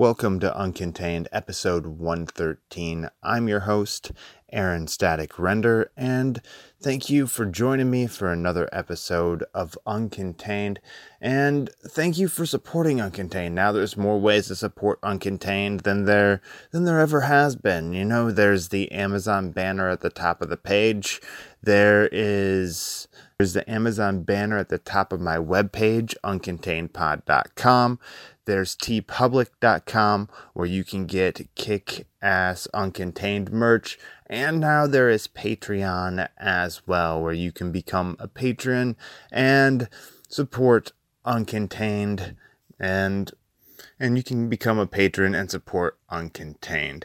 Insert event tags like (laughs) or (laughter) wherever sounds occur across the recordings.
Welcome to Uncontained, episode 113. I'm your host, Aaron Static Render, and thank you for joining me for another episode of Uncontained. And thank you for supporting Uncontained. Now there's more ways to support Uncontained than there than there ever has been. You know, there's the Amazon banner at the top of the page. There is there's the Amazon banner at the top of my webpage, uncontainedpod.com. There's teepublic.com where you can get kick ass uncontained merch. And now there is Patreon as well, where you can become a patron and support uncontained and and you can become a patron and support uncontained.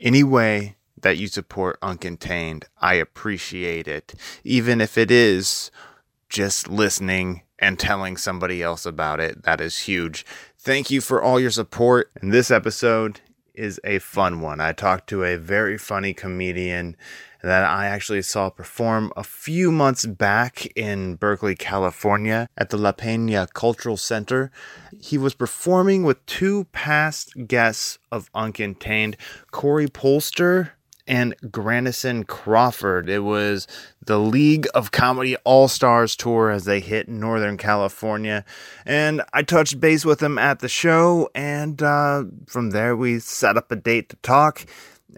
Any way that you support uncontained, I appreciate it. Even if it is just listening and telling somebody else about it, that is huge. Thank you for all your support. And this episode is a fun one. I talked to a very funny comedian that I actually saw perform a few months back in Berkeley, California at the La Peña Cultural Center. He was performing with two past guests of Uncontained, Corey Polster and Grandison Crawford. It was the League of Comedy All Stars tour as they hit Northern California. And I touched base with them at the show, and uh, from there we set up a date to talk.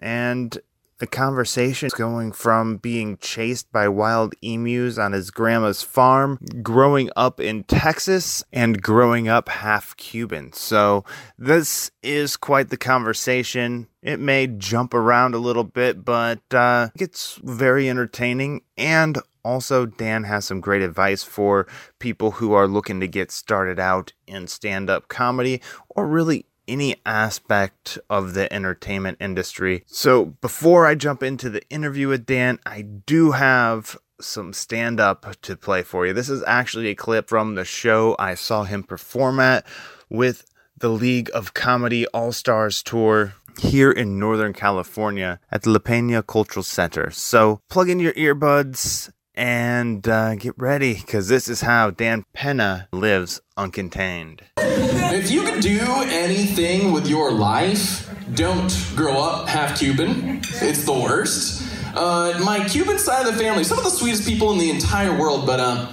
And the conversation going from being chased by wild emus on his grandma's farm, growing up in Texas, and growing up half Cuban. So, this is quite the conversation. It may jump around a little bit, but uh, it's very entertaining. And also, Dan has some great advice for people who are looking to get started out in stand up comedy or really any aspect of the entertainment industry. So, before I jump into the interview with Dan, I do have some stand up to play for you. This is actually a clip from the show I saw him perform at with the League of Comedy All Stars Tour here in Northern California at the La Peña Cultural Center. So, plug in your earbuds and uh, get ready because this is how Dan Pena lives uncontained. If you could do anything with your life, don't grow up half Cuban. It's the worst. Uh, my Cuban side of the family, some of the sweetest people in the entire world, but uh,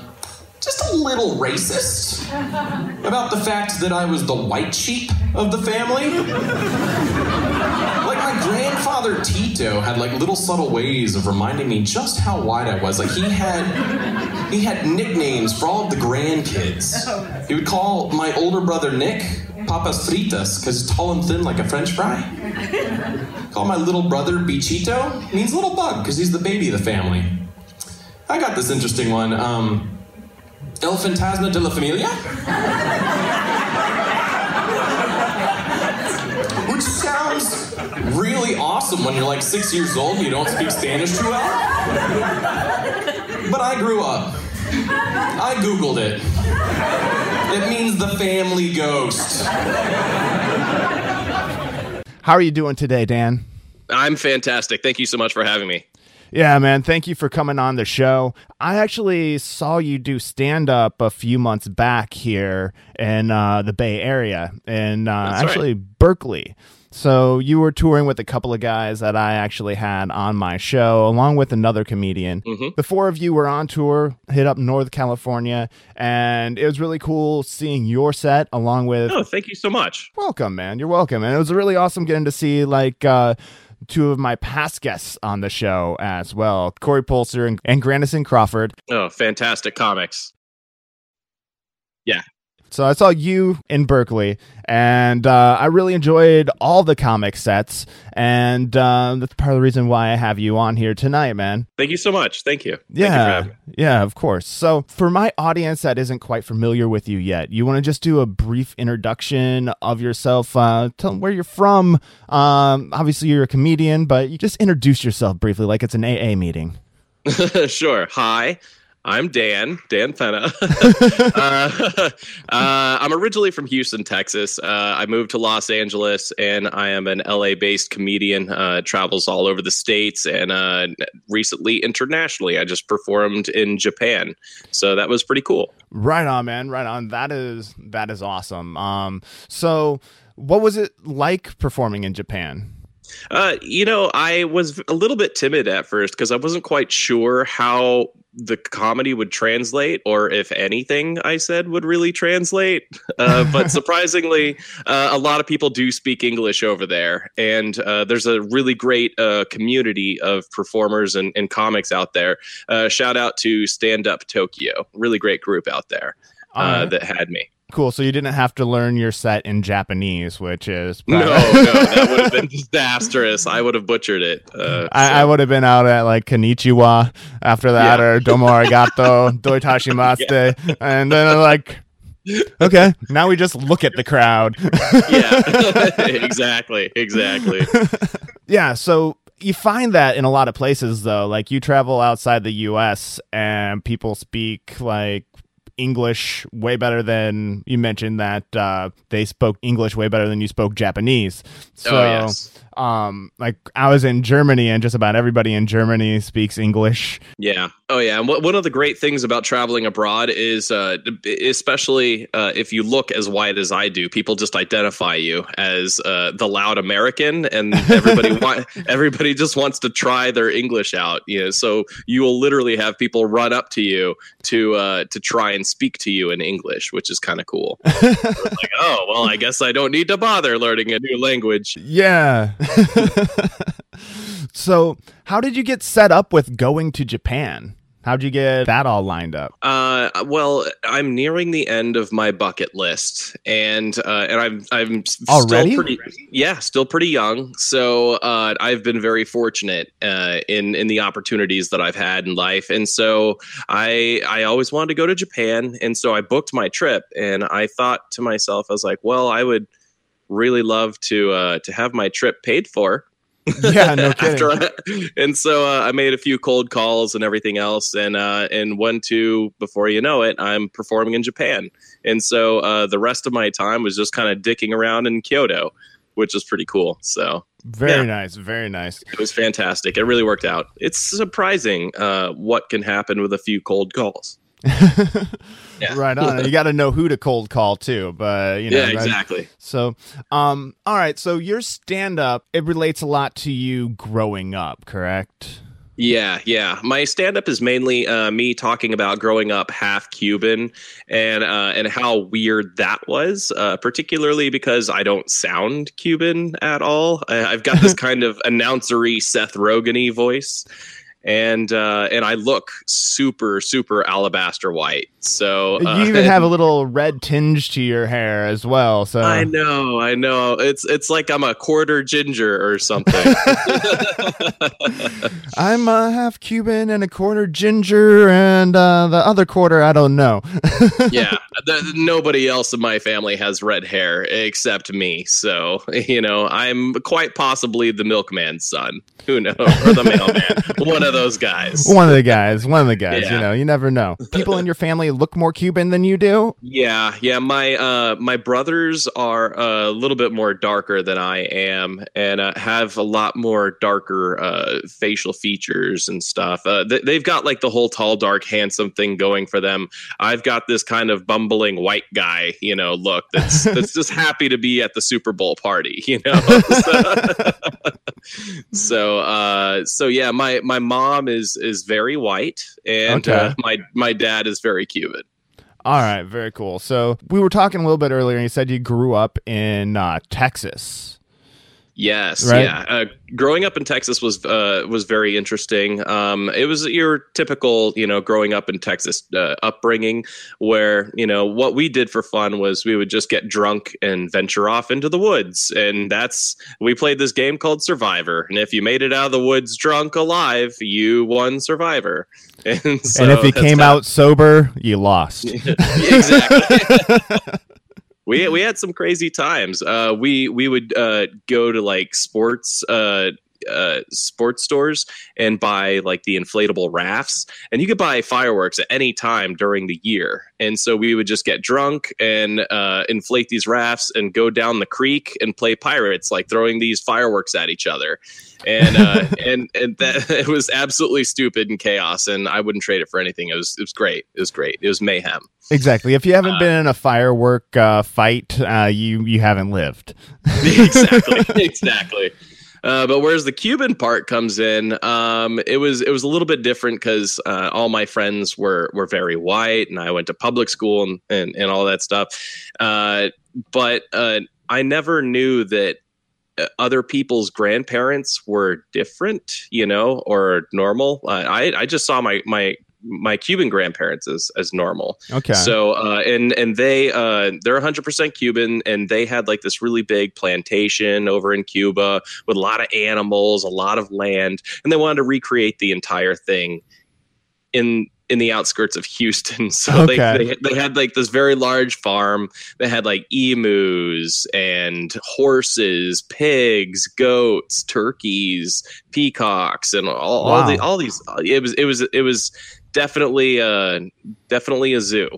just a little racist about the fact that I was the white sheep of the family. like my grandfather Tito had like little subtle ways of reminding me just how white I was. Like he had he had nicknames for all of the grandkids. He would call my older brother Nick Papas Fritas because he's tall and thin like a French fry. Call my little brother Bichito means little bug because he's the baby of the family. I got this interesting one. Um, El Fantasma de la Familia? Which sounds really awesome when you're like six years old and you don't speak Spanish too well. But I grew up. I Googled it. It means the family ghost. How are you doing today, Dan? I'm fantastic. Thank you so much for having me. Yeah, man. Thank you for coming on the show. I actually saw you do stand up a few months back here in uh, the Bay Area, in uh, actually right. Berkeley. So you were touring with a couple of guys that I actually had on my show, along with another comedian. Mm-hmm. The four of you were on tour, hit up North California, and it was really cool seeing your set along with. Oh, thank you so much. Welcome, man. You're welcome, and it was really awesome getting to see like. Uh, two of my past guests on the show as well Corey Polster and, and Grandison Crawford. Oh, fantastic comics. Yeah, so I saw you in Berkeley, and uh, I really enjoyed all the comic sets, and uh, that's part of the reason why I have you on here tonight, man. Thank you so much. Thank you. Yeah, Thank you yeah, of course. So for my audience that isn't quite familiar with you yet, you want to just do a brief introduction of yourself. Uh, tell them where you're from. Um, obviously, you're a comedian, but you just introduce yourself briefly, like it's an AA meeting. (laughs) sure. Hi, I'm Dan, Dan Pena. (laughs) (laughs) uh, uh, I'm originally from Houston, Texas. Uh, I moved to Los Angeles, and I am an LA-based comedian. Uh, travels all over the states, and uh, recently internationally. I just performed in Japan, so that was pretty cool. Right on, man. Right on. That is that is awesome. Um, so what was it like performing in Japan? Uh, you know, I was a little bit timid at first because I wasn't quite sure how the comedy would translate or if anything I said would really translate. Uh, (laughs) but surprisingly, uh, a lot of people do speak English over there. And uh, there's a really great uh, community of performers and, and comics out there. Uh, shout out to Stand Up Tokyo, really great group out there uh, that had me. Cool. So you didn't have to learn your set in Japanese, which is No, no, that would have (laughs) been disastrous. I would have butchered it. Uh, I, so- I would have been out at like Konnichiwa after that, Yeah. or Domo arigato, (laughs) doitashimasu, and then I'm like, okay, now we just look at the crowd. yeah, (laughs) exactly, exactly. yeah. So you find that in a lot of places, though. Like you travel outside the U.S. and people speak like English way better than you mentioned that uh, they spoke English way better than you spoke Japanese. So, oh yes, um, like I was in Germany and just about everybody in Germany speaks English. yeah, oh yeah. And one of the great things about traveling abroad is, uh, especially uh, if you look as white as I do, people just identify you as uh, the loud American, and everybody (laughs) want everybody just wants to try their English out. You know, so you will literally have people run up to you to uh, to try and speak to you in English, which is kind of cool. (laughs) like, oh well, I guess I don't need to bother learning a new language. Yeah. (laughs) so, how did you get set up with going to Japan? How'd you get that all lined up? Uh, well, I'm nearing the end of my bucket list, and uh, and I'm I'm Already? still pretty yeah, still pretty young. So uh, I've been very fortunate uh, in in the opportunities that I've had in life, and so I I always wanted to go to Japan, and so I booked my trip, and I thought to myself, I was like, well, I would really love to uh, to have my trip paid for. (laughs) Yeah, no (laughs) kidding. I- and so uh, I made a few cold calls and everything else, and uh, and one two before you know it, I'm performing in Japan, and so uh, the rest of my time was just kind of dicking around in Kyoto, which is pretty cool. So Very Yeah. nice, very nice. it was fantastic. It really worked out. It's surprising uh, what can happen with a few cold calls. (laughs) Yeah. Right on. you got to know who to cold call too, but you know. yeah, that- exactly. So, um, all right. So your stand up it relates a lot to you growing up, correct? Yeah, yeah. My stand up is mainly uh, me talking about growing up half Cuban and uh, and how weird that was, uh, particularly because I don't sound Cuban at all. I, I've got this (laughs) kind of announcery Seth Rogen voice. And uh, and I look super super alabaster white. So uh, you even (laughs) have a little red tinge to your hair as well. So I know, I know. It's it's like I'm a quarter ginger or something. (laughs) (laughs) I'm a half Cuban and a quarter ginger, and uh, the other quarter I don't know. yeah, the, nobody else in my family has red hair except me. So you know, I'm quite possibly the milkman's son. Who knows? Or the mailman. One of those guys. (laughs) one of the guys, one of the guys. You know, you never know. People in your family look more Cuban than you do. Yeah, yeah. My uh, my brothers are a little bit more darker than I am, and uh, have a lot more darker uh, facial features and stuff. Uh, th- they've got like the whole tall, dark, handsome thing going for them. I've got this kind of bumbling white guy, you know, look that's (laughs) that's just happy to be at the Super Bowl party, you know. (laughs) so, so, uh, so yeah, my my mom is is very white, and Okay. uh, my my dad is very Cuban. All right, very cool. So we were talking a little bit earlier, and you said you grew up in uh, Texas. Yes, Right? yeah. Uh, growing up in Texas was uh, was very interesting. Um, it was your typical, you know, growing up in Texas uh, upbringing, where you know what we did for fun was we would just get drunk and venture off into the woods, and that's we played this game called Survivor. And if you made it out of the woods drunk alive, you won Survivor. (laughs) And, so and if you came how- out sober, you lost. (laughs) exactly. (laughs) we we had some crazy times. Uh, we we would uh, go to like sports uh, uh, sports stores and buy like the inflatable rafts, and you could buy fireworks at any time during the year. And so we would just get drunk and uh, inflate these rafts and go down the creek and play pirates, like throwing these fireworks at each other. And uh, (laughs) and and that (laughs) it was absolutely stupid and chaos, and I wouldn't trade it for anything. It was it was great. It was great. It was mayhem. Exactly. If you haven't uh, been in a firework uh, fight, uh, you you haven't lived. (laughs) exactly. exactly. Uh, but whereas the Cuban part comes in, um, it was it was a little bit different because uh, all my friends were were very white, and I went to public school and and, and all that stuff. Uh, but I never knew that other people's grandparents were different, you know, or normal. I I just saw my my my Cuban grandparents as as normal. Okay. So uh, and and they uh, they're 100 percent Cuban, and they had like this really big plantation over in Cuba with a lot of animals, a lot of land, and they wanted to recreate the entire thing in in the outskirts of Houston. (laughs) So okay. they, they, they had like this very large farm. They had like emus and horses, pigs, goats, turkeys, peacocks, and all, wow. all the all these. It was it was it was definitely uh definitely a zoo.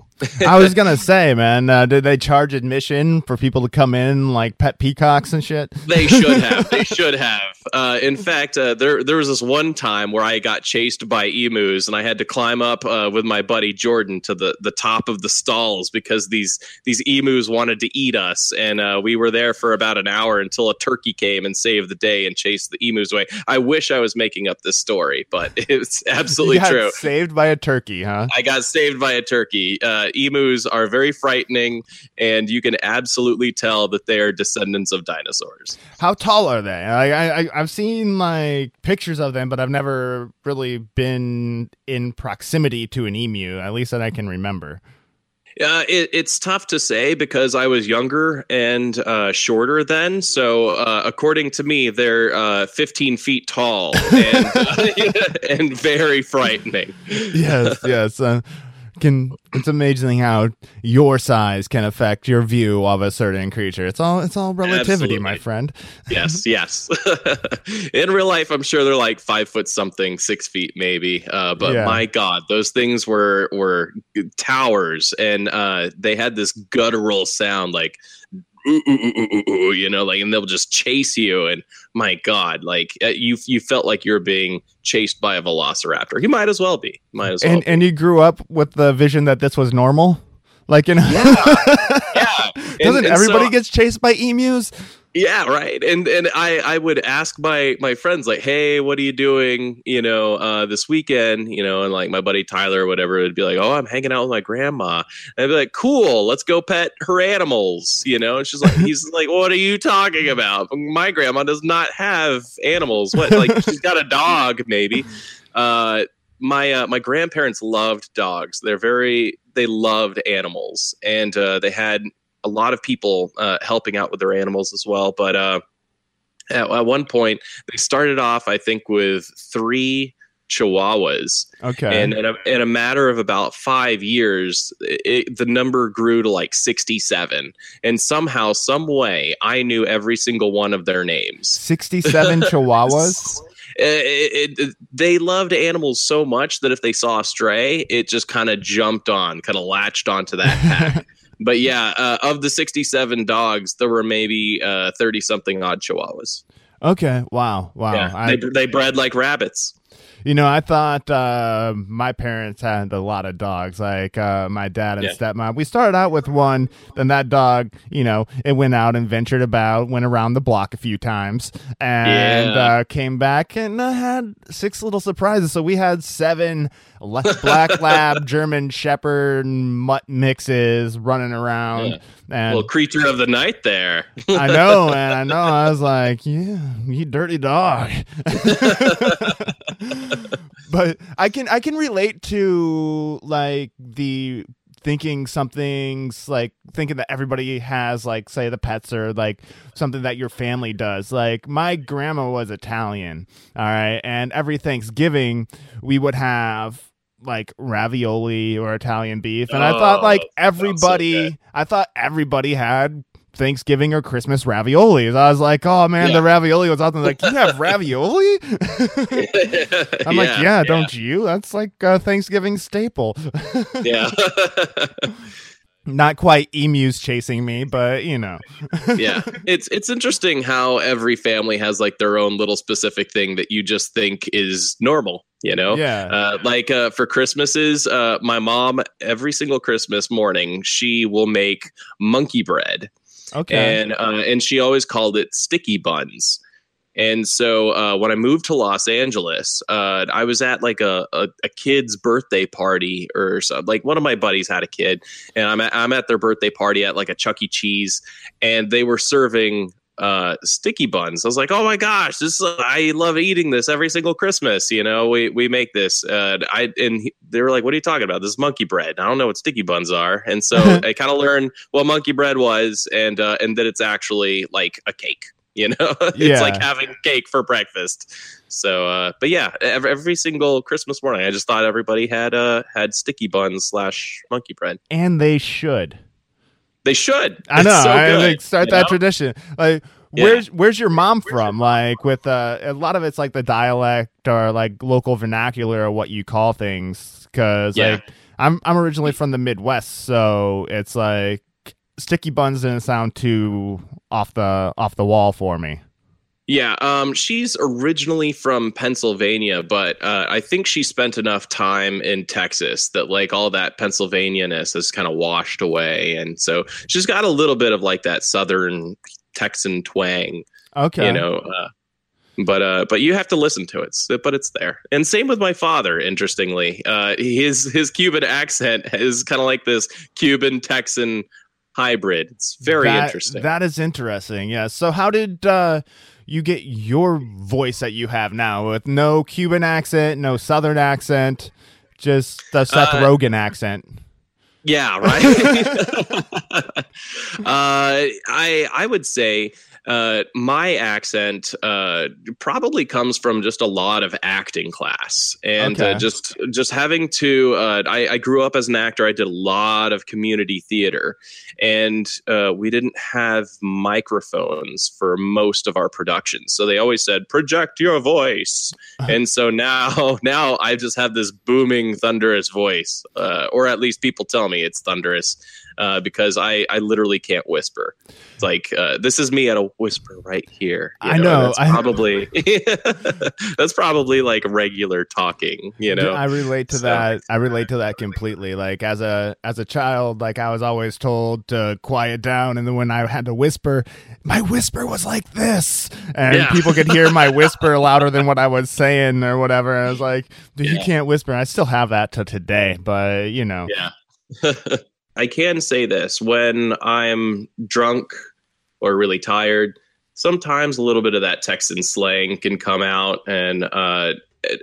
I was gonna say man uh, did they charge admission for people to come in like pet peacocks and shit? They should have. (laughs) They should have. Uh in fact uh, there there was this one time where i got chased by emus and i had to climb up uh, with my buddy jordan to the the top of the stalls because these these emus wanted to eat us. And uh, we were there for about an hour until a turkey came and saved the day and chased the emus away. I wish i was making up this story but (laughs) it's absolutely true. saved by a turkey, huh? I got saved by a turkey. Uh, emus are very frightening, and you can absolutely tell that they are descendants of dinosaurs. How tall are they? I, I I've seen like pictures of them, but I've never really been in proximity to an emu, at least that I can remember. Uh, it, it's tough to say because I was younger and uh, shorter then. So, uh, according to me, they're uh, 15 feet tall and, (laughs) (laughs) and very frightening. Yes, yes. Can it's amazing how your size can affect your view of a certain creature. It's all it's all relativity, Absolutely. my friend. Yes, (laughs) yes. (laughs) In real life, I'm sure they're like five foot something, six feet maybe. Uh, but yeah. my God, those things were were towers, and uh, they had this guttural sound like ooh, ooh, ooh, you know, like, and they'll just chase you. And my God, like uh, you, you felt like you're being chased by a velociraptor. You might as well be. Might as well. And, and you grew up with the vision that this was normal. Like you know, yeah, (laughs) yeah. Doesn't and, and everybody so, gets chased by emus? Yeah, right. And and I I would ask my my friends like, "Hey, what are you doing, you know, uh this weekend?" You know, and like my buddy Tyler or whatever would be like, "Oh, I'm hanging out with my grandma." And I'd be like, "Cool, let's go pet her animals." You know, and she's like he's (laughs) like, "What are you talking about? My grandma does not have animals. What? Like she's got a dog maybe." Uh my uh, my grandparents loved dogs. They're very they loved animals, and uh, they had a lot of people uh, helping out with their animals as well. But uh, at, at, one point, they started off, I think, with three chihuahuas. Okay. And in a, in a matter of about five years, it, the number grew to like 67. And somehow, some way, I knew every single one of their names. 67 (laughs) chihuahuas? It, it, they loved animals so much that if they saw a stray, it just kind of jumped on, kind of latched onto that pack. (laughs) but yeah, uh, of the 67 dogs, there were maybe 30 uh, something odd chihuahuas. Okay. Wow. Wow. Yeah, I, they, they bred like rabbits. You know, I thought uh, my parents had a lot of dogs, like uh, my dad and yeah. stepmom. We started out with one, then that dog, you know, it went out and ventured about, went around the block a few times, and yeah. uh, came back and uh, had six little surprises. So we had seven black (laughs) lab, German Shepherd, mutt mixes running around. Yeah. And well, creature of the night there. I know, (laughs) and I know. I was like, yeah, you dirty dog. (laughs) (laughs) but I can I can relate to like the thinking something's like thinking that everybody has like say the pets or like something that your family does. Like my grandma was italian all right? And every thanksgiving we would have like ravioli or italian beef. And oh, i thought like everybody so i thought everybody had Thanksgiving or Christmas raviolis. I was like, oh man, Yeah. the ravioli was awesome. Like, you have (laughs) ravioli? (laughs) I'm like, yeah, don't you? That's like a Thanksgiving staple. yeah. (laughs) Not quite emus chasing me, but you know. yeah it's it's interesting how every family has like their own little specific thing that you just think is normal you know Yeah. uh, like uh, for christmases uh, my mom every single christmas morning she will make monkey bread Okay. and uh, and she always called it sticky buns and so uh, when I moved to Los Angeles, uh, I was at like a, a, a kid's birthday party or so. Like one of my buddies had a kid, and I'm at, I'm at their birthday party at like a Chuck E. Cheese, and they were serving uh, sticky buns. I was like, oh my gosh, this is, I love eating this every single Christmas. You know, we we make this. Uh, I and he, they were like, what are you talking about? This is monkey bread. I don't know what sticky buns are, and so (laughs) I kind of learned what monkey bread was, and uh, and that it's actually like a cake. (laughs) You know, it's Yeah. like having cake for breakfast. So, uh, but yeah, every, every single Christmas morning, I just thought everybody had uh had sticky buns slash monkey bread. and they should. They should. I know. So I like start you that know? tradition. Like Yeah. where's where's your mom from? Like with uh, a lot of it's like the dialect or like local vernacular or what you call things. Because Yeah. like I'm I'm originally from the Midwest, so it's like sticky buns didn't sound too off the off the wall for me. Yeah, um, she's originally from Pennsylvania, but uh, I think she spent enough time in Texas that like all that Pennsylvanianess has kind of washed away, and so she's got a little bit of like that Southern Texan twang, Okay. you know. Uh, but uh, but you have to listen to it, but it's there. And same with my father. Interestingly, uh, his his Cuban accent is kind of like this Cuban Texan hybrid. It's very That- interesting. That is interesting. Yeah. So how did uh you get your voice that you have now with no Cuban accent, no Southern accent, just the Seth Uh, Rogen accent? Yeah, right. (laughs) uh, I I would say uh, my accent uh, probably comes from just a lot of acting class and Okay. uh, just just having to. Uh, I, I grew up as an actor. I did a lot of community theater, and uh, we didn't have microphones for most of our productions. So they always said, "Project your voice." and so now (laughs) now I just have this booming, thunderous voice, uh, or at least people tell me it's thunderous uh, because I I literally can't whisper. It's like uh, this is me at a whisper right here. you I know, That's I- probably (laughs) that's probably like regular talking. You know. I relate to So- that. I relate to that completely. Like as a as a child, like I was always told to quiet down, and then when I had to whisper, my whisper was like this, and Yeah. people could hear my (laughs) whisper louder than what I was saying or whatever. And I was like, "Dude, you can't whisper." I still have that to today, but you know, Yeah. (laughs) I can say this when I'm drunk or really tired, sometimes a little bit of that Texan slang can come out. And uh,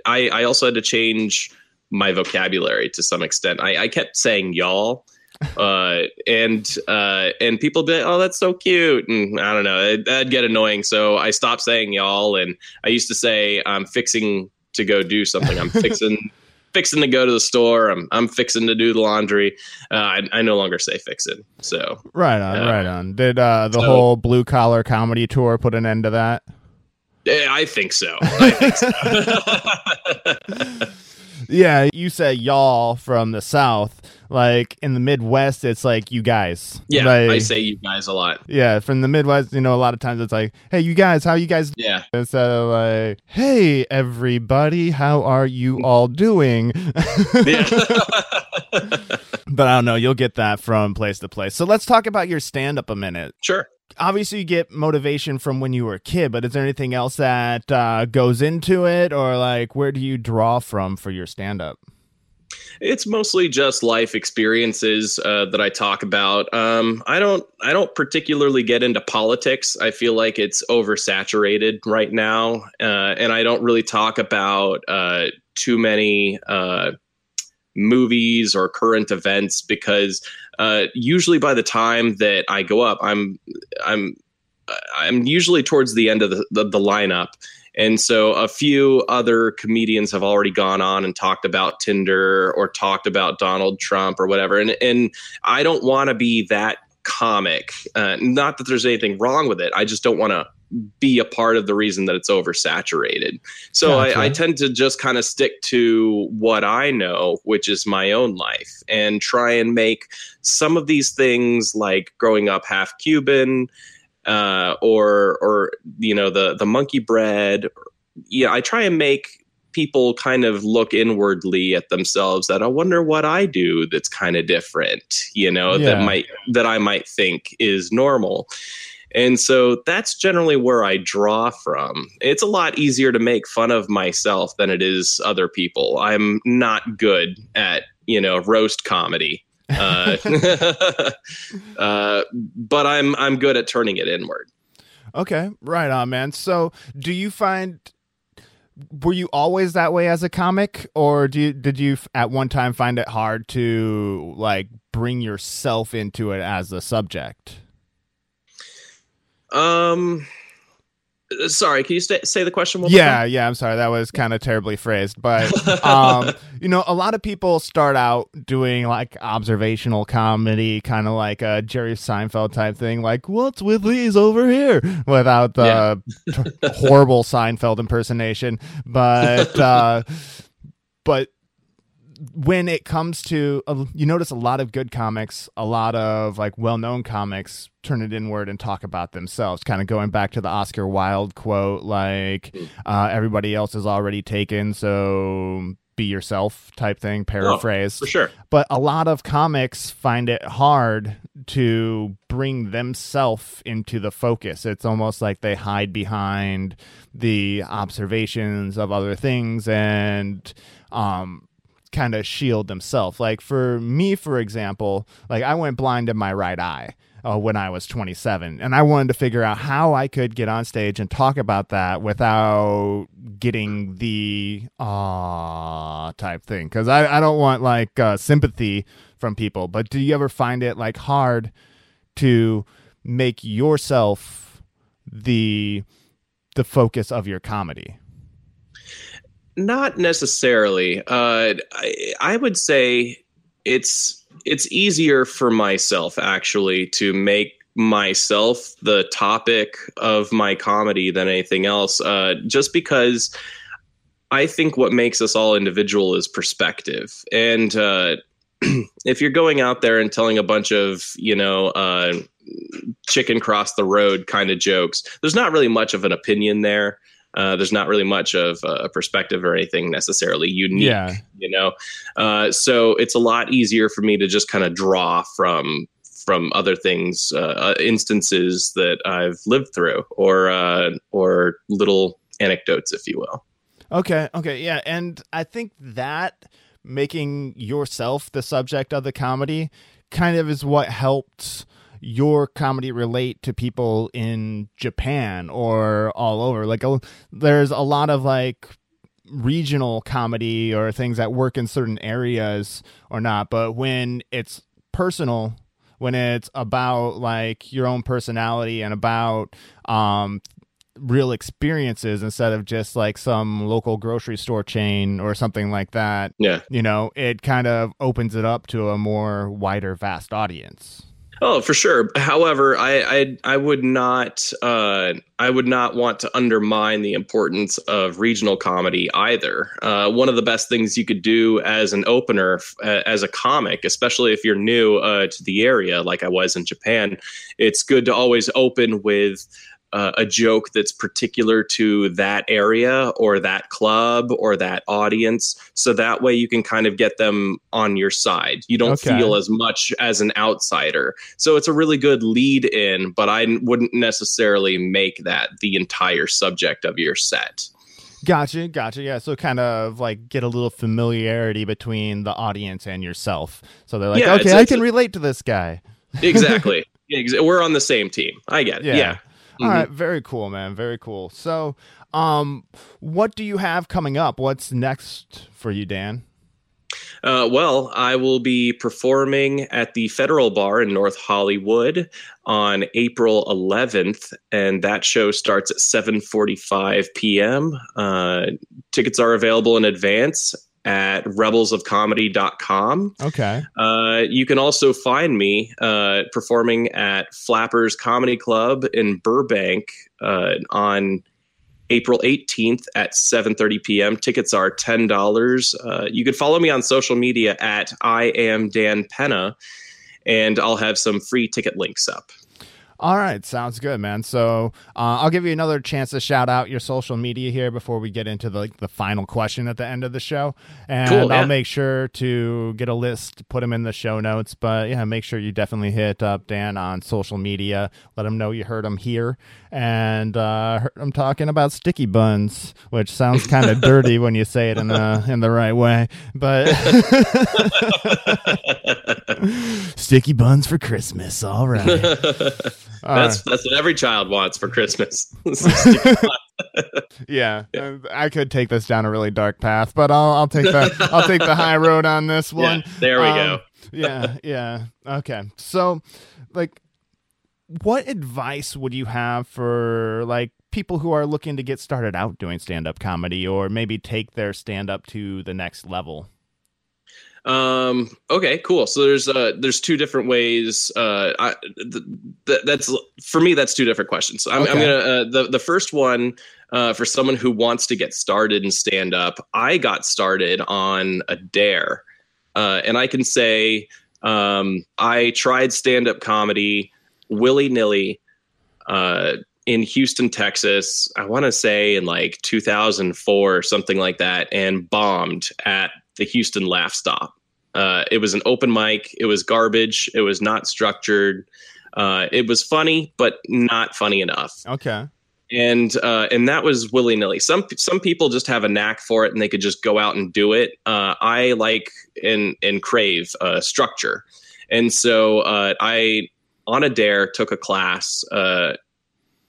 I, I also had to change my vocabulary to some extent. I, I kept saying y'all. (laughs) Uh, and uh, and people be like, oh, that's so cute, and I don't know, it, that'd get annoying. So I stopped saying y'all, and I used to say I'm fixing to go do something. I'm (laughs) fixing fixing to go to the store. I'm I'm fixing to do the laundry. Uh, I, I no longer say fixing. So right on, Yeah. right on. Did uh, the So- whole blue collar comedy tour put an end to that? I think so. I think so. (laughs) (laughs) Yeah, you say y'all from the south. Like in the Midwest, it's like you guys. yeah, Like- I say you guys a lot. Yeah, from the Midwest, you know, a lot of times it's like, "Hey, you guys, how you guys?" Yeah, Instead of like, "Hey, everybody, how are you all doing?" yeah. (laughs) (laughs) but I don't know, you'll get that from place to place. So let's talk about your stand-up a minute. sure. Obviously, you get motivation from when you were a kid, but is there anything else that uh, goes into it, or like, where do you draw from for your stand-up? It's mostly just life experiences uh, that I talk about. Um, I don't I don't particularly get into politics. I feel like it's oversaturated right now, uh, and I don't really talk about uh, too many uh, movies or current events because uh, usually by the time that I go up, I'm I'm I'm usually towards the end of the, the, the lineup. And so a few other comedians have already gone on and talked about Tinder or talked about Donald Trump or whatever. And and I don't want to be that comic. Uh, not that there's anything wrong with it. I just don't want to be a part of the reason that it's oversaturated. So Gotcha. I, I tend to just kind of stick to what I know, which is my own life, and try and make some of these things like growing up half Cuban, uh, or or you know the the monkey bread. Yeah, I try and make people kind of look inwardly at themselves that I wonder what I do that's kind of different, you know, Yeah. that might that I might think is normal. And so that's generally where I draw from. It's a lot easier to make fun of myself than it is other people. I'm not good at, you know, roast comedy. Uh, (laughs) uh, but I'm I'm good at turning it inward. Okay, right on, man. So, do you find were you always that way as a comic, or do you, did you at one time find it hard to like bring yourself into it as a subject? Um, sorry, can you sta say the question one more Yeah, time? yeah. I'm sorry, that was kind of terribly phrased, but (laughs) um, you know, a lot of people start out doing like observational comedy, kind of like a Jerry Seinfeld type thing, like "What's with these over here?" without the t- (laughs) horrible Seinfeld impersonation, but uh, but when it comes to uh, you notice a lot of good comics a lot of like well-known comics turn it inward and talk about themselves kind of going back to the oscar wilde quote like uh, everybody else is already taken so be yourself type thing paraphrase For sure. but a lot of comics find it hard to bring themselves into the focus. It's almost like they hide behind the observations of other things and um kind of shield themselves. Like for me, for example, like I went blind in my right eye. Uh, when I was 27, and I wanted to figure out how I could get on stage and talk about that without getting the ah type thing, because I, I don't want like uh, sympathy from people. But do you ever find it like hard to make yourself the the focus of your comedy? Not necessarily. Uh, I, I would say it's it's easier for myself actually to make myself the topic of my comedy than anything else. Uh, just because I think what makes us all individual is perspective, and uh, (clears throat) if you're going out there and telling a bunch of you know. Uh, chicken cross the road kind of jokes there's not really much of an opinion there uh, there's not really much of a perspective or anything necessarily unique, Yeah. you know. Uh, so it's a lot easier for me to just kind of draw from from other things, uh, uh, instances that I've lived through, or uh, or little anecdotes, if you will. Okay, okay, yeah, and I think that making yourself the subject of the comedy kind of is what helped your comedy relate to people in Japan or all over. Like, a, there's a lot of like regional comedy or things that work in certain areas or not, but when it's personal, when it's about like your own personality and about um real experiences instead of just like some local grocery store chain or something like that Yeah. you know it kind of opens it up to a more wider vast audience Oh, for sure. However, I I, I would not uh, I would not want to undermine the importance of regional comedy either. Uh, one of the best things you could do as an opener, uh, as a comic, especially if you're new uh, to the area, like I was in Japan, it's good to always open with. Uh, a joke that's particular to that area or that club or that audience. So that way you can kind of get them on your side. You don't Okay. feel as much as an outsider. So it's a really good lead in, but I wouldn't necessarily make that the entire subject of your set. gotcha gotcha yeah so kind of like get a little familiarity between the audience and yourself so they're like Yeah, okay it's- i it's can relate to this guy Exactly. (laughs) We're on the same team. I get it. Yeah. Yeah. All right, very cool, man. Very cool. So, um, what do you have coming up? What's next for you, Dan? Uh, well, I will be performing at the Federal Bar in North Hollywood on April 11th, and that show starts at 7:45 p.m. Uh, tickets are available in advance at rebelsofcomedy.com. Okay. Uh, you can also find me uh, performing at Flappers Comedy Club in Burbank uh, on April 18th at 7:30 p.m. Tickets are ten dollars. Uh, you can follow me on social media at I am Dan Pena, and I'll have some free ticket links up. All right, sounds good, man. So uh, I'll give you another chance to shout out your social media here before we get into the like, the final question at the end of the show, and Cool. I'll make sure to get a list, put them in the show notes. But yeah, make sure you definitely hit up Dan on social media. Let him know you heard him here, and uh, heard him talking about sticky buns, which sounds kind of (laughs) dirty when you say it in the in the right way, but (laughs) (laughs) sticky buns for Christmas. All right. That's that's what every child wants for Christmas. (laughs) (laughs) Yeah, (laughs) uh, I could take this down a really dark path, but I'll I'll take the I'll take the high road on this one. Yeah, there we Um, go. yeah, yeah. Okay. So, like what advice would you have for like people who are looking to get started out doing stand-up comedy or maybe take their stand-up to the next level? Um. Okay. Cool. So there's uh there's two different ways. Uh, I, th- th- that's for me. That's two different questions. I'm, I'm gonna uh, the the first one. Uh, for someone who wants to get started in stand up, I got started on a dare, uh, and I can say um, I tried stand up comedy willy nilly uh, in Houston, Texas. I want to say in like 2004 or something like that, and bombed at the Houston Laff Stop. Uh, it was an open mic. It was garbage. It was not structured. Uh, it was funny, but not funny enough. Okay. And uh, and that was willy nilly. Some some people just have a knack for it, and they could just go out and do it. Uh, I like and and crave uh, structure, and so uh, I on a dare took a class. Uh,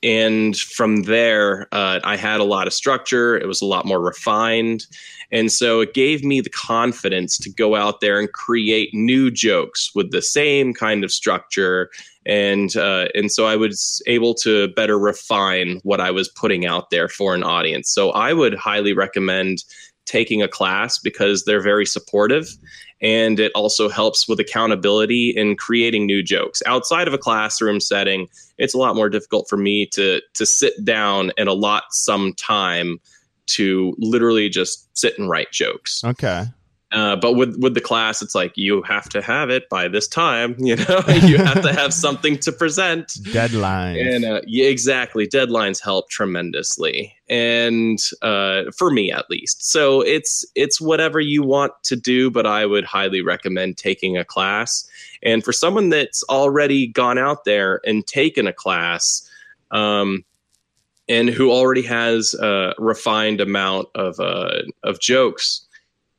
and from there, uh, I had a lot of structure. It was a lot more refined. And so it gave me the confidence to go out there and create new jokes with the same kind of structure. And uh, and so I was able to better refine what I was putting out there for an audience. So I would highly recommend taking a class because they're very supportive and it also helps with accountability in creating new jokes outside of a classroom setting it's a lot more difficult for me to to sit down and allot some time to literally just sit and write jokes. Okay. Uh, but with with the class, it's like you have to have it by this time. (laughs) You know, you have to have something to present. Deadline. And uh, yeah, exactly, deadlines help tremendously, and uh, for me at least. So it's it's whatever you want to do, but I would highly recommend taking a class. And for someone that's already gone out there and taken a class, um, and who already has a refined amount of uh, of jokes,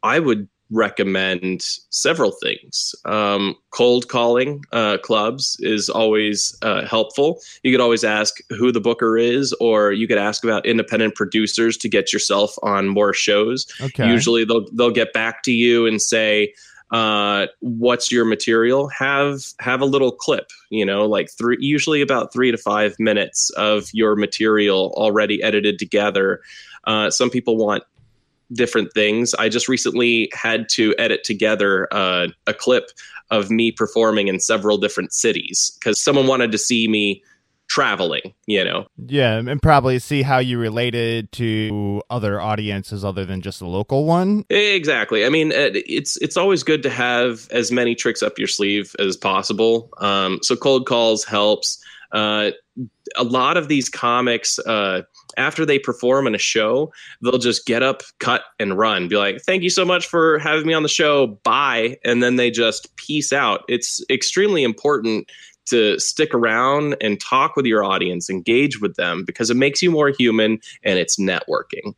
I would recommend several things. Um, cold calling uh, clubs is always uh, helpful. You could always ask who the booker is, or you could ask about independent producers to get yourself on more shows. okay. Usually, they'll they'll get back to you and say, uh, "What's your material?" Have have a little clip, you know, like three, usually about three to five minutes of your material already edited together. Uh, some people want different things. I just recently had to edit together uh, a clip of me performing in several different cities because someone wanted to see me traveling, you know. Yeah, and probably see how you related to other audiences other than just the local one. Exactly. I mean, it's it's always good to have as many tricks up your sleeve as possible. Um, so cold calls helps. Uh, a lot of these comics, uh, after they perform in a show, they'll just get up, cut, and run. Be like, "Thank you so much for having me on the show. Bye," and then they just peace out. It's extremely important to stick around and talk with your audience, engage with them because it makes you more human and it's networking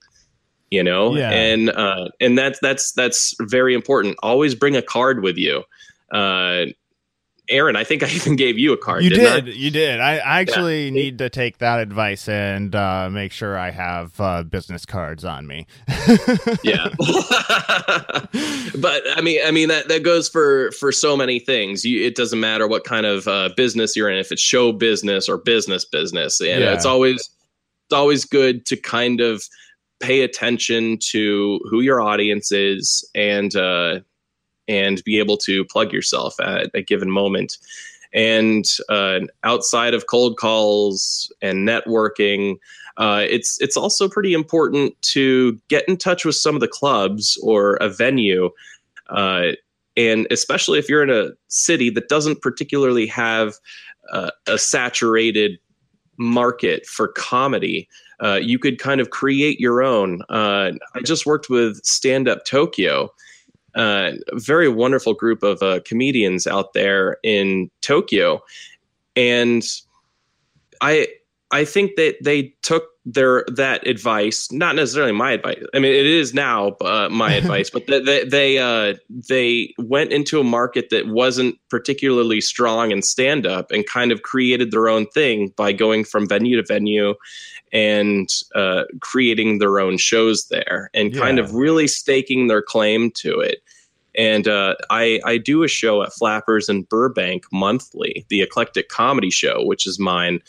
you know? Yeah. and uh and that's that's that's very important. Always bring a card with you. Uh aaron i think i (laughs) even gave you a card you did, you did. I, I actually need to take that advice and uh, make sure I have uh, business cards on me. (laughs) Yeah (laughs) but i mean i mean that that goes for for so many things you it doesn't matter what kind of uh business you're in if it's show business or business business and Yeah. it's always it's always good to kind of pay attention to who your audience is and uh, and be able to plug yourself at a given moment. And uh, outside of cold calls and networking, uh, it's it's also pretty important to get in touch with some of the clubs or a venue. Uh, and especially if you're in a city that doesn't particularly have uh, a saturated market for comedy, uh, you could kind of create your own. Uh, I just worked with Stand Up Tokyo, uh, a very wonderful group of uh, comedians out there in Tokyo, and I I think that they took their that advice, not necessarily my advice. I mean, it is now uh, my (laughs) advice, but they they uh, they went into a market that wasn't particularly strong in stand up and kind of created their own thing by going from venue to venue and uh, creating their own shows there and yeah. kind of really staking their claim to it. And uh, I, I do a show at Flappers in Burbank monthly, the Eclectic Comedy Show, which is mine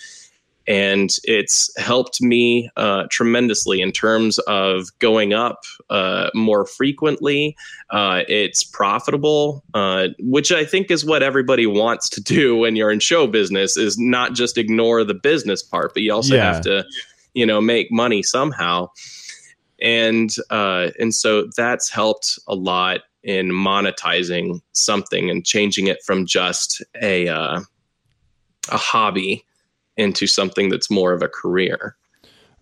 and it's helped me uh, tremendously in terms of going up uh, more frequently. Uh, it's profitable, uh, which I think is what everybody wants to do when you're in show business. Is not just ignore the business part, but you also yeah. have to, you know, make money somehow. And uh, and so that's helped a lot in monetizing something and changing it from just a uh, a hobby into something that's more of a career.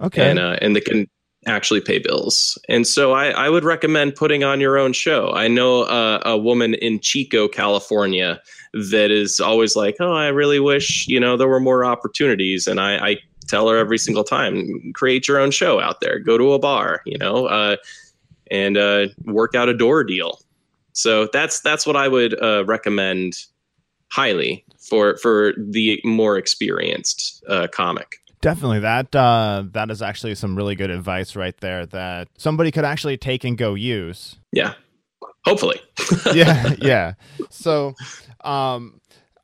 Okay. And, uh, and that can actually pay bills. And so I, I would recommend putting on your own show. I know uh, a woman in Chico, California that is always like, oh, I really wish, you know, there were more opportunities. And I, I tell her every single time, create your own show out there, go to a bar, you know, uh, and uh, work out a door deal. So that's that's what I would uh, recommend highly for for the more experienced uh, comic. Definitely, that uh, that is actually some really good advice right there that somebody could actually take and go use. Yeah, hopefully. (laughs) yeah, yeah. So, um,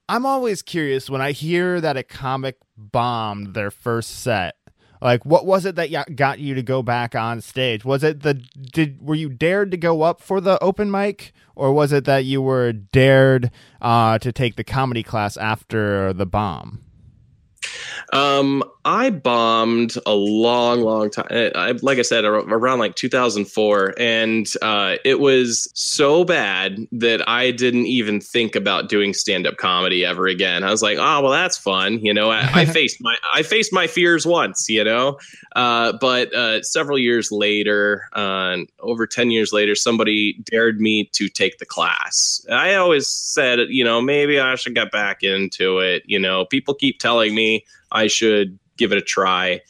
I'm always curious when I hear that a comic bombed their first set. Like, what was it that got you to go back on stage? Was it the did were you dared to go up for the open mic, or was it that you were dared uh, to take the comedy class after the bomb? Um, I bombed a long, long time. I, like I said, around like 2004, and uh, it was so bad that I didn't even think about doing stand-up comedy ever again. I was like, oh well, that's fun. You know, I, I (laughs) faced my I faced my fears once. You know, uh, but uh, several years later, uh, over 10 years later, somebody dared me to take the class. I always said, you know, maybe I should get back into it. You know, people keep telling me I should give it a try.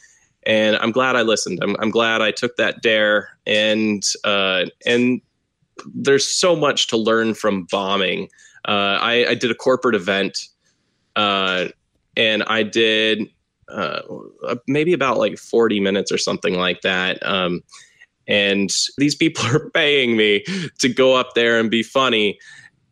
And I'm glad I listened. I'm, I'm glad I took that dare. And uh, and there's so much to learn from bombing. Uh, I, I, did a corporate event, uh, and I did uh, maybe about like 40 minutes or something like that. Um, and these people (laughs) are paying me to go up there and be funny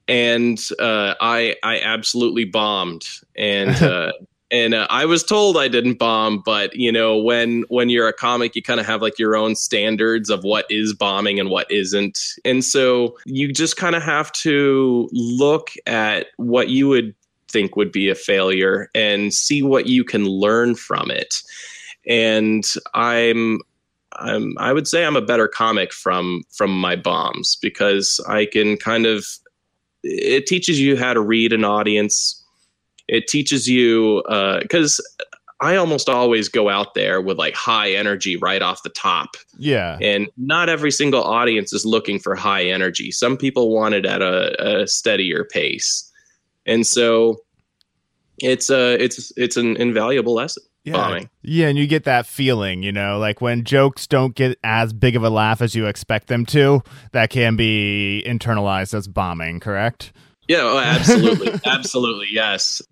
and uh, I I absolutely bombed, and (laughs) uh, and uh, I was told I didn't bomb, but you know when when you're a comic, you kind of have like your own standards of what is bombing and what isn't, and so you just kind of have to look at what you would think would be a failure and see what you can learn from it. And I'm I'm I would say I'm a better comic from from my bombs because I can kind of it teaches you how to read an audience it teaches you because uh, I almost always go out there with like high energy right off the top. Yeah. And not every single audience is looking for high energy. Some people want it at a, a steadier pace. And so it's a it's it's an invaluable lesson. Yeah. Bombing. Yeah, and you get that feeling, you know, like when jokes don't get as big of a laugh as you expect them to, that can be internalized as bombing, correct? Yeah, oh, absolutely. (laughs) absolutely. Yes.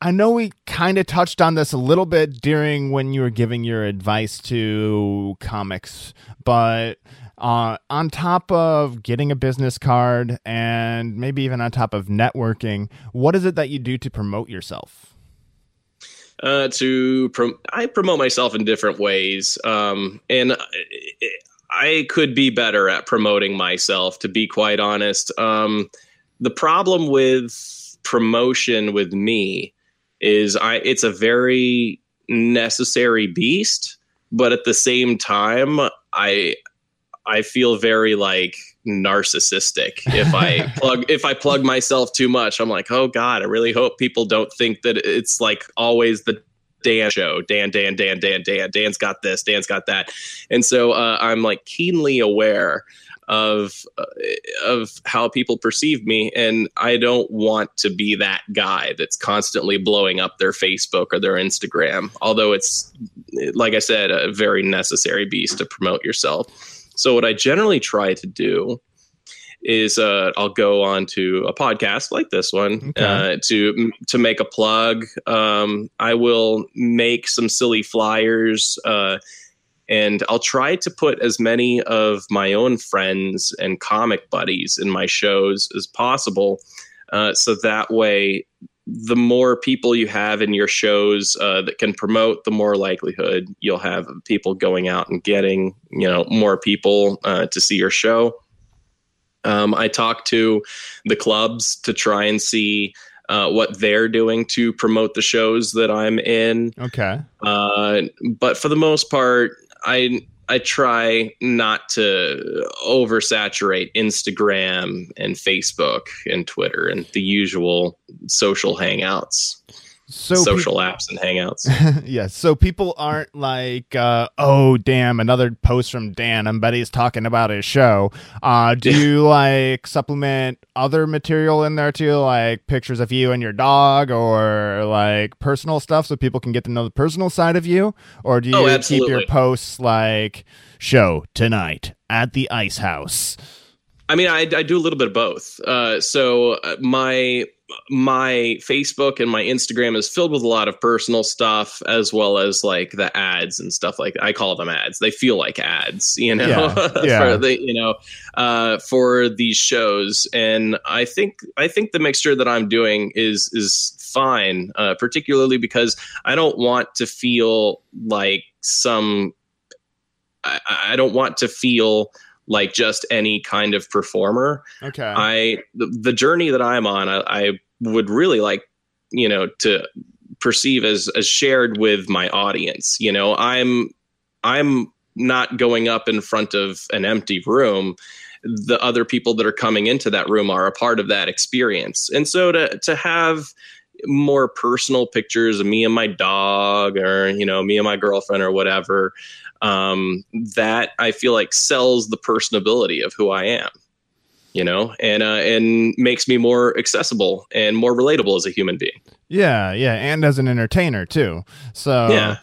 I know we kind of touched on this a little bit during when you were giving your advice to comics, but uh, on top of getting a business card and maybe even on top of networking, what is it that you do to promote yourself? uh, to prom- I promote myself in different ways, um, and I could be better at promoting myself. To be quite honest, um, the problem with promotion with me is I it's a very necessary beast, but at the same time, I I feel very like narcissistic if I (laughs) plug if I plug myself too much. I'm like, oh god, I really hope people don't think that it's like always the Dan show. Dan, Dan, Dan, Dan, Dan. Dan's got this. Dan's got that. And so uh, I'm like keenly aware of uh, of how people perceive me and I don't want to be that guy that's constantly blowing up their Facebook or their Instagram although it's like I said a very necessary beast to promote yourself so what I generally try to do is uh, I'll go on to a podcast like this one okay. uh, to to make a plug. Um, I will make some silly flyers, uh, and I'll try to put as many of my own friends and comic buddies in my shows as possible, uh, so that way. The more people you have in your shows uh, that can promote, the more likelihood you'll have people going out and getting, you know, more people uh, to see your show um, I talk to the clubs to try and see uh, what they're doing to promote the shows that I'm in. Okay. Uh, but for the most part, I I try not to oversaturate Instagram and Facebook and Twitter and the usual social hangouts so social pe- apps and hangouts. (laughs) yes. So people aren't like, uh, oh, damn, another post from Dan. I bet he's talking about his show. Uh, do you like supplement other material in there too, like pictures of you and your dog or like personal stuff so people can get to know the personal side of you? Or do you oh, keep your posts like show tonight at the ice house? I mean, I, I do a little bit of both. Uh, so uh, my my Facebook and my Instagram is filled with a lot of personal stuff as well as like the ads and stuff like I call them ads. They feel like ads, you know, yeah, (laughs) yeah. for the you know, uh, for these shows. And I think I think the mixture that I'm doing is is fine, uh, particularly because I don't want to feel like some. I, I don't want to feel like just any kind of performer. Okay. I the, the journey that I'm on, I, I would really like, you know, to perceive as as shared with my audience. You know, I'm I'm not going up in front of an empty room the other people that are coming into that room are a part of that experience and so to to have more personal pictures of me and my dog or you know me and my girlfriend or whatever um, that I feel like sells the personability of who I am, you know, and uh, and makes me more accessible and more relatable as a human being. Yeah, yeah, and as an entertainer too. So yeah.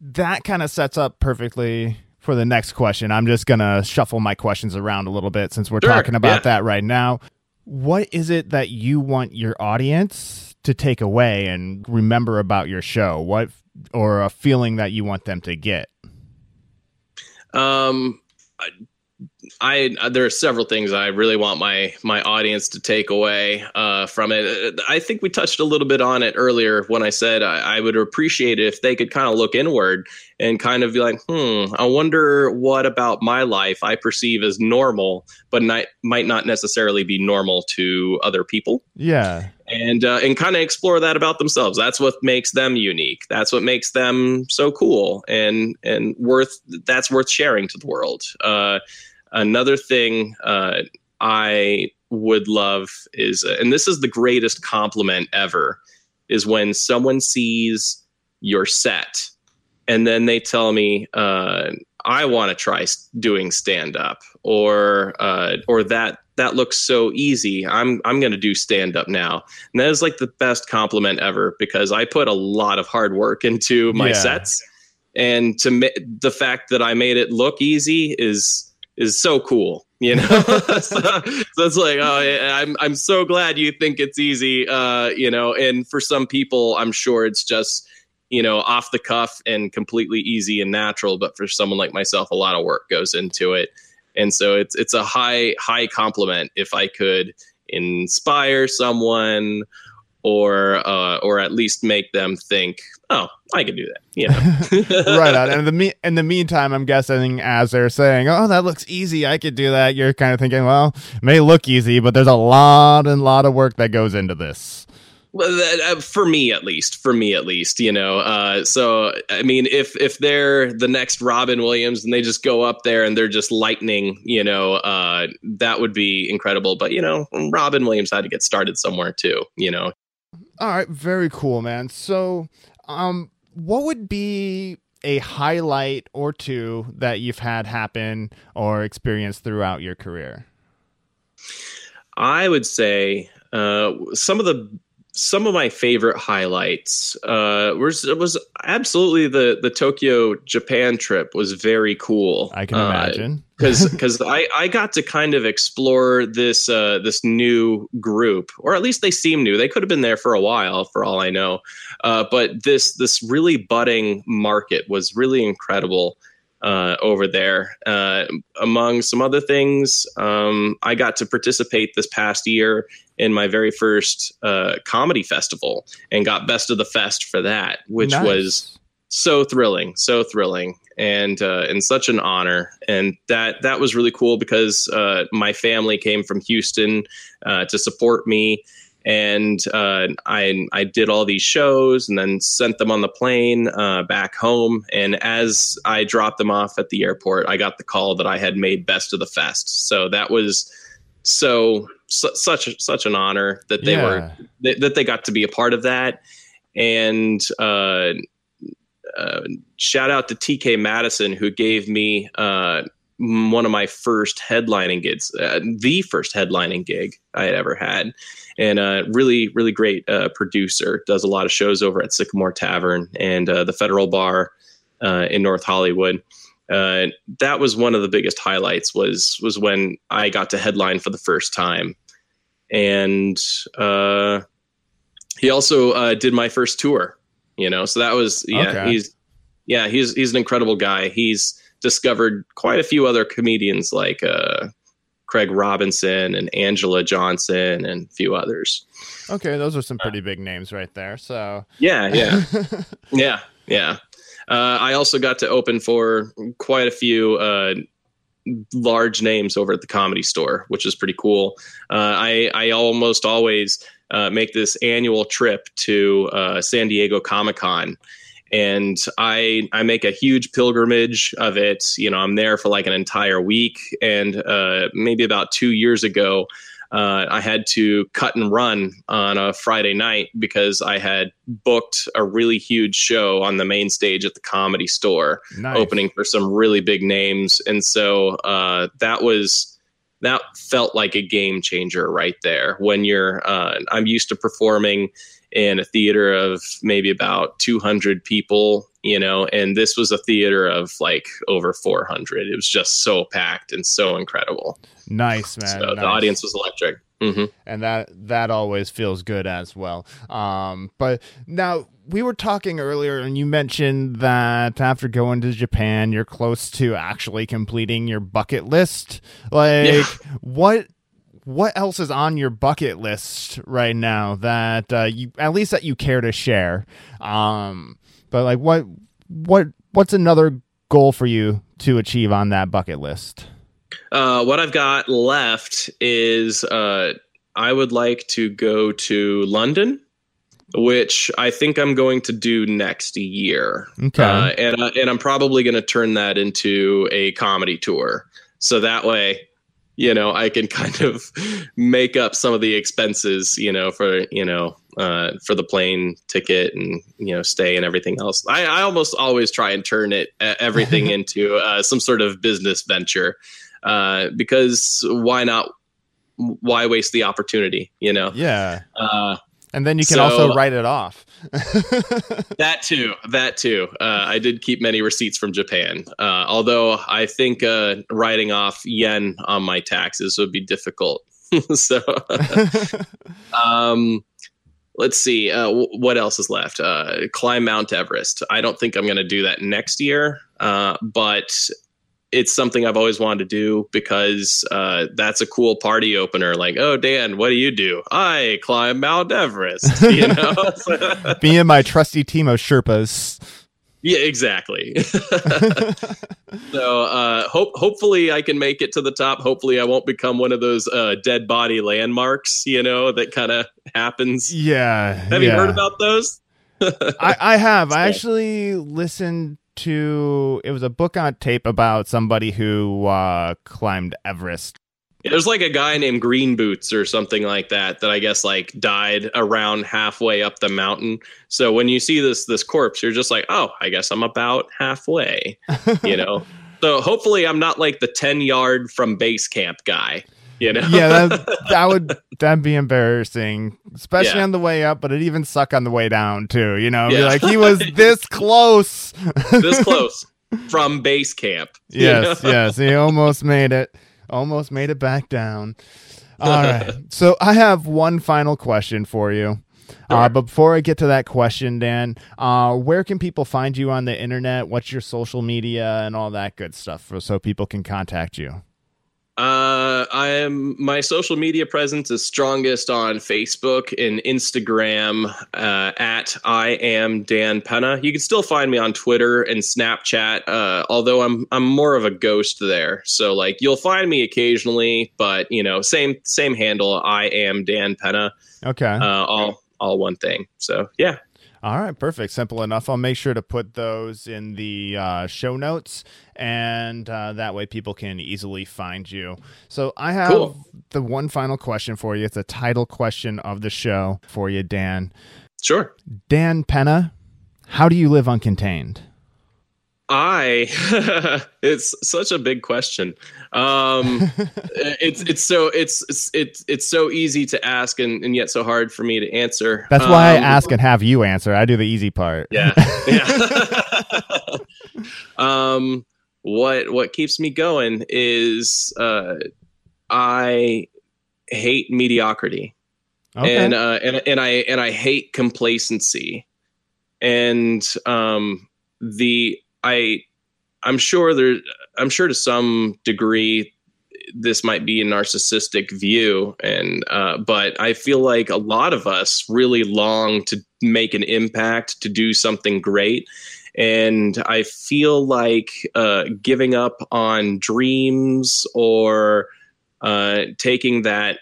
that kind of sets up perfectly for the next question. I'm just gonna shuffle my questions around a little bit since we're sure, talking about yeah. that right now. What is it that you want your audience to take away and remember about your show? What or a feeling that you want them to get? Um, I, I, there are several things I really want my my audience to take away uh, from it. I think we touched a little bit on it earlier when I said I, I would appreciate it if they could kind of look inward and kind of be like, hmm, I wonder what about my life I perceive as normal, but not, might not necessarily be normal to other people. Yeah. And uh, and kind of explore that about themselves. That's what makes them unique. That's what makes them so cool and and worth. That's worth sharing to the world. Uh, another thing uh, I would love is, uh, and this is the greatest compliment ever, is when someone sees your set and then they tell me uh, I want to try doing stand up or uh, or that that looks so easy. I'm I'm going to do stand up now. And that is like the best compliment ever because I put a lot of hard work into my yeah. sets and to ma- the fact that I made it look easy is is so cool you know (laughs) so, so, it's like oh yeah, i'm i'm so glad you think it's easy uh you know and for some people i'm sure it's just you know, off the cuff and completely easy and natural. But for someone like myself, a lot of work goes into it. And so it's it's a high high compliment if I could inspire someone or uh, or at least make them think, oh, I can do that. You know? (laughs) right on. And the me- in the meantime, I'm guessing as they're saying, "Oh, that looks easy. I could do that." You're kind of thinking, "Well, may look easy, but there's a lot and lot of work that goes into this." Well, uh, for me at least, for me at least, you know. Uh, so I mean, if if they're the next Robin Williams and they just go up there and they're just lightning, you know, uh, that would be incredible. But you know, Robin Williams had to get started somewhere too, you know. All right, very cool, man. So, um, what would be a highlight or two that you've had happen or experience throughout your career? I would say uh, some of the some of my favorite highlights uh, was was absolutely the the Tokyo Japan trip was very cool. I can imagine because uh, (laughs) because I I got to kind of explore this uh, this new group, or at least they seem new. They could have been there for a while, for all I know. Uh, but this this really budding market was really incredible. Uh, over there. Uh, among some other things, um, I got to participate this past year in my very first uh, comedy festival and got best of the fest for that, which nice. was so thrilling, so thrilling, and uh, and such an honor. And that that was really cool because uh, my family came from Houston uh, to support me. And uh, I I did all these shows and then sent them on the plane uh, back home. And as I dropped them off at the airport, I got the call that I had made best of the fest. So that was so su- such such an honor that they yeah. were th- that they got to be a part of that and uh, uh, shout out to TK Madison who gave me uh, one of my first headlining gigs, uh, the first headlining gig I had ever had, and a really really great uh, producer. Does a lot of shows over at Sycamore Tavern and uh, the Federal Bar in North Hollywood uh, that was one of the biggest highlights was was when I got to headline for the first time, and uh, he also uh, did my first tour. You know, so that was yeah okay. he's yeah he's he's an incredible guy. He's discovered quite a few other comedians like uh, Craig Robinson and Angela Johnson and a few others. Okay, those are some pretty big names right there. So yeah, yeah, (laughs) yeah, yeah. Uh, I also got to open for quite a few uh, large names over at the comedy store, which is pretty cool. Uh, I, I almost always uh, make this annual trip to uh, San Diego Comic Con. And I I make a huge pilgrimage of it. You know, I'm there for like an entire week. And uh, maybe about two years ago, uh, I had to cut and run on a Friday night because I had booked a really huge show on the main stage at the comedy store, nice. opening for some really big names. And so uh, that was that felt like a game changer right there. When you're, uh, I'm used to performing in a theater of maybe about 200 people, you know, and this was a theater of like over 400. It was just so packed and so incredible. Nice, man. So nice. the audience was electric. Mm-hmm. And that that always feels good as well. Um, but now we were talking earlier, and you mentioned that after going to Japan, you're close to actually completing your bucket list. Like, yeah. what what else is on your bucket list right now that uh, you at least that you care to share? Um, but like, what what what's another goal for you to achieve on that bucket list? Uh, what I've got left is uh, I would like to go to London, which I think I'm going to do next year. Okay, uh, and uh, and I'm probably going to turn that into a comedy tour. So that way, you know, I can (laughs) kind of make up some of the expenses, you know, for you know uh, for the plane ticket and you know stay and everything else. I, I almost always try and turn it everything (laughs) into uh, some sort of business venture uh, because why not? Why waste the opportunity? You know? Yeah. Uh, and then you can so, also write it off. (laughs) that too. That too. Uh, I did keep many receipts from Japan, uh, although I think uh, writing off yen on my taxes would be difficult. (laughs) so, (laughs) um, let's see. Uh, w- what else is left? Uh, climb Mount Everest. I don't think I'm going to do that next year, uh, but it's something I've always wanted to do because uh, that's a cool party opener. Like, oh, Dan, what do you do? I climb Mount Everest. (laughs) You know, (laughs) me and my trusty team of Sherpas. Yeah, exactly. (laughs) so, uh, hope hopefully I can make it to the top. Hopefully, I won't become one of those uh, dead body landmarks. You know that kind of happens. Yeah. Have yeah. you heard about those? I, I have. I actually listened to it was a book on tape about somebody who uh, climbed Everest. There's like a guy named Green Boots or something like that that I guess like died around halfway up the mountain. So when you see this this corpse, you're just like, oh, I guess I'm about halfway. You (laughs) know. so hopefully I'm not like the ten yard from base camp guy. You know? yeah, that, (laughs) that would that'd be embarrassing, especially yeah. on the way up. But it even suck on the way down too. You know, yeah. like he was (laughs) this close, this close (laughs) from base camp. Yes, know? yes, he almost made it, almost made it back down. All right, so I have one final question for you. Uh, but before I get to that question, Dan, uh, where can people find you on the internet? What's your social media and all that good stuff, for, so people can contact you? Uh, I am my social media presence is strongest on Facebook and Instagram uh, at I am Dan Pena. You can still find me on Twitter and Snapchat, uh, although I'm I'm more of a ghost there. So like you'll find me occasionally, but you know same same handle. I am Dan Pena. Okay. Uh, all all one thing. So yeah. All right, perfect. Simple enough. I'll make sure to put those in the uh, show notes, and uh, that way people can easily find you. So I have cool. the one final question for you. It's a title question of the show for you, Dan. Sure. Dan Pena, how do you live uncontained? I (laughs) it's such a big question. Um, (laughs) it's it's so it's it's it's it's so easy to ask and, and yet so hard for me to answer. That's why um, I ask and have you answer. I do the easy part. Yeah. (laughs) Yeah. um what what keeps me going is uh I hate mediocrity. Okay. And uh and and I and I hate complacency. And um the I I'm sure there I'm sure to some degree this might be a narcissistic view and uh, but i feel like a lot of us really long to make an impact to do something great. And i feel like uh, giving up on dreams or uh, taking that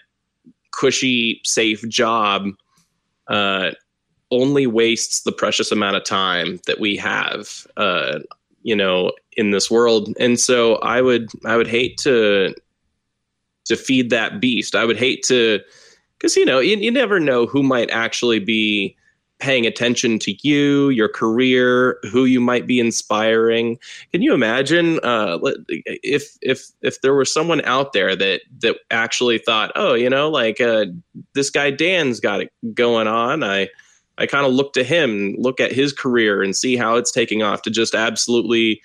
cushy safe job uh, only wastes the precious amount of time that we have, uh, you know, in this world. And so I would, I would hate to, to feed that beast. I would hate to, because you know, you, you never know who might actually be paying attention to you, your career, who you might be inspiring. Can you imagine uh, if if if there was someone out there that that actually thought, oh, you know, like uh, this guy Dan's got it going on. I I kind of look to him, look at his career and see how it's taking off to just absolutely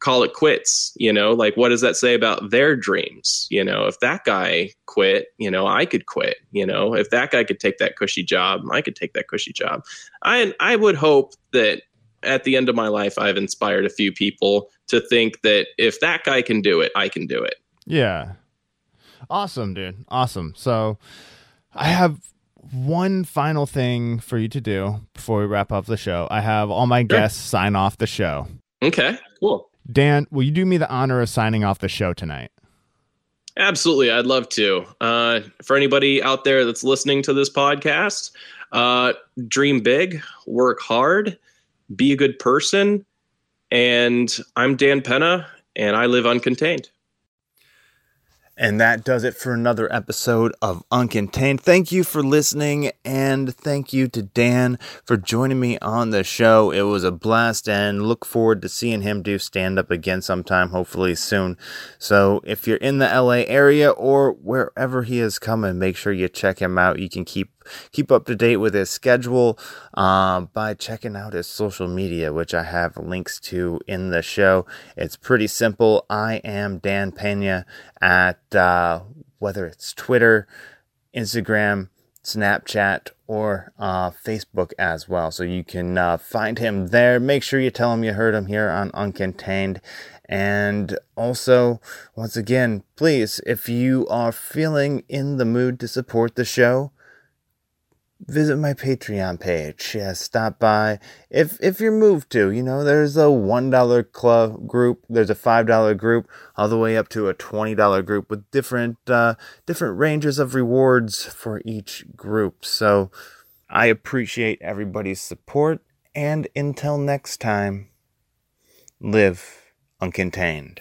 call it quits. You know, like what does that say about their dreams? You know, if that guy quit, you know, I could quit. You know, if that guy could take that cushy job, I could take that cushy job. I I would hope that at the end of my life, I've inspired a few people to think that if that guy can do it, I can do it. Yeah. Awesome, dude. Awesome. So I have one final thing for you to do before we wrap up the show. I have all my guests sign off the show. Okay, cool. Dan, will you do me the honor of signing off the show tonight? Absolutely, I'd love to. Uh, for anybody out there that's listening to this podcast, uh, dream big, work hard, be a good person. And I'm Dan Pena, and I live uncontained. And that does it for another episode of Uncontained. Thank you for listening, and thank you to Dan for joining me on the show. It was a blast, and look forward to seeing him do stand up again sometime, hopefully soon. So, if you're in the LA area or wherever he is coming, make sure you check him out. You can keep keep up to date with his schedule uh, by checking out his social media, which I have links to in the show. It's pretty simple. I am Dan Pena at uh, whether it's Twitter, Instagram, Snapchat, or uh, Facebook as well. So you can uh, find him there. Make sure you tell him you heard him here on Uncontained. And also, once again, please, if you are feeling in the mood to support the show, visit my Patreon page. Yeah, stop by. If if you're moved to, you know, there's a one dollar club group, there's a five dollar group, all the way up to a twenty dollar group with different uh, different ranges of rewards for each group. So I appreciate everybody's support, and until next time, live uncontained.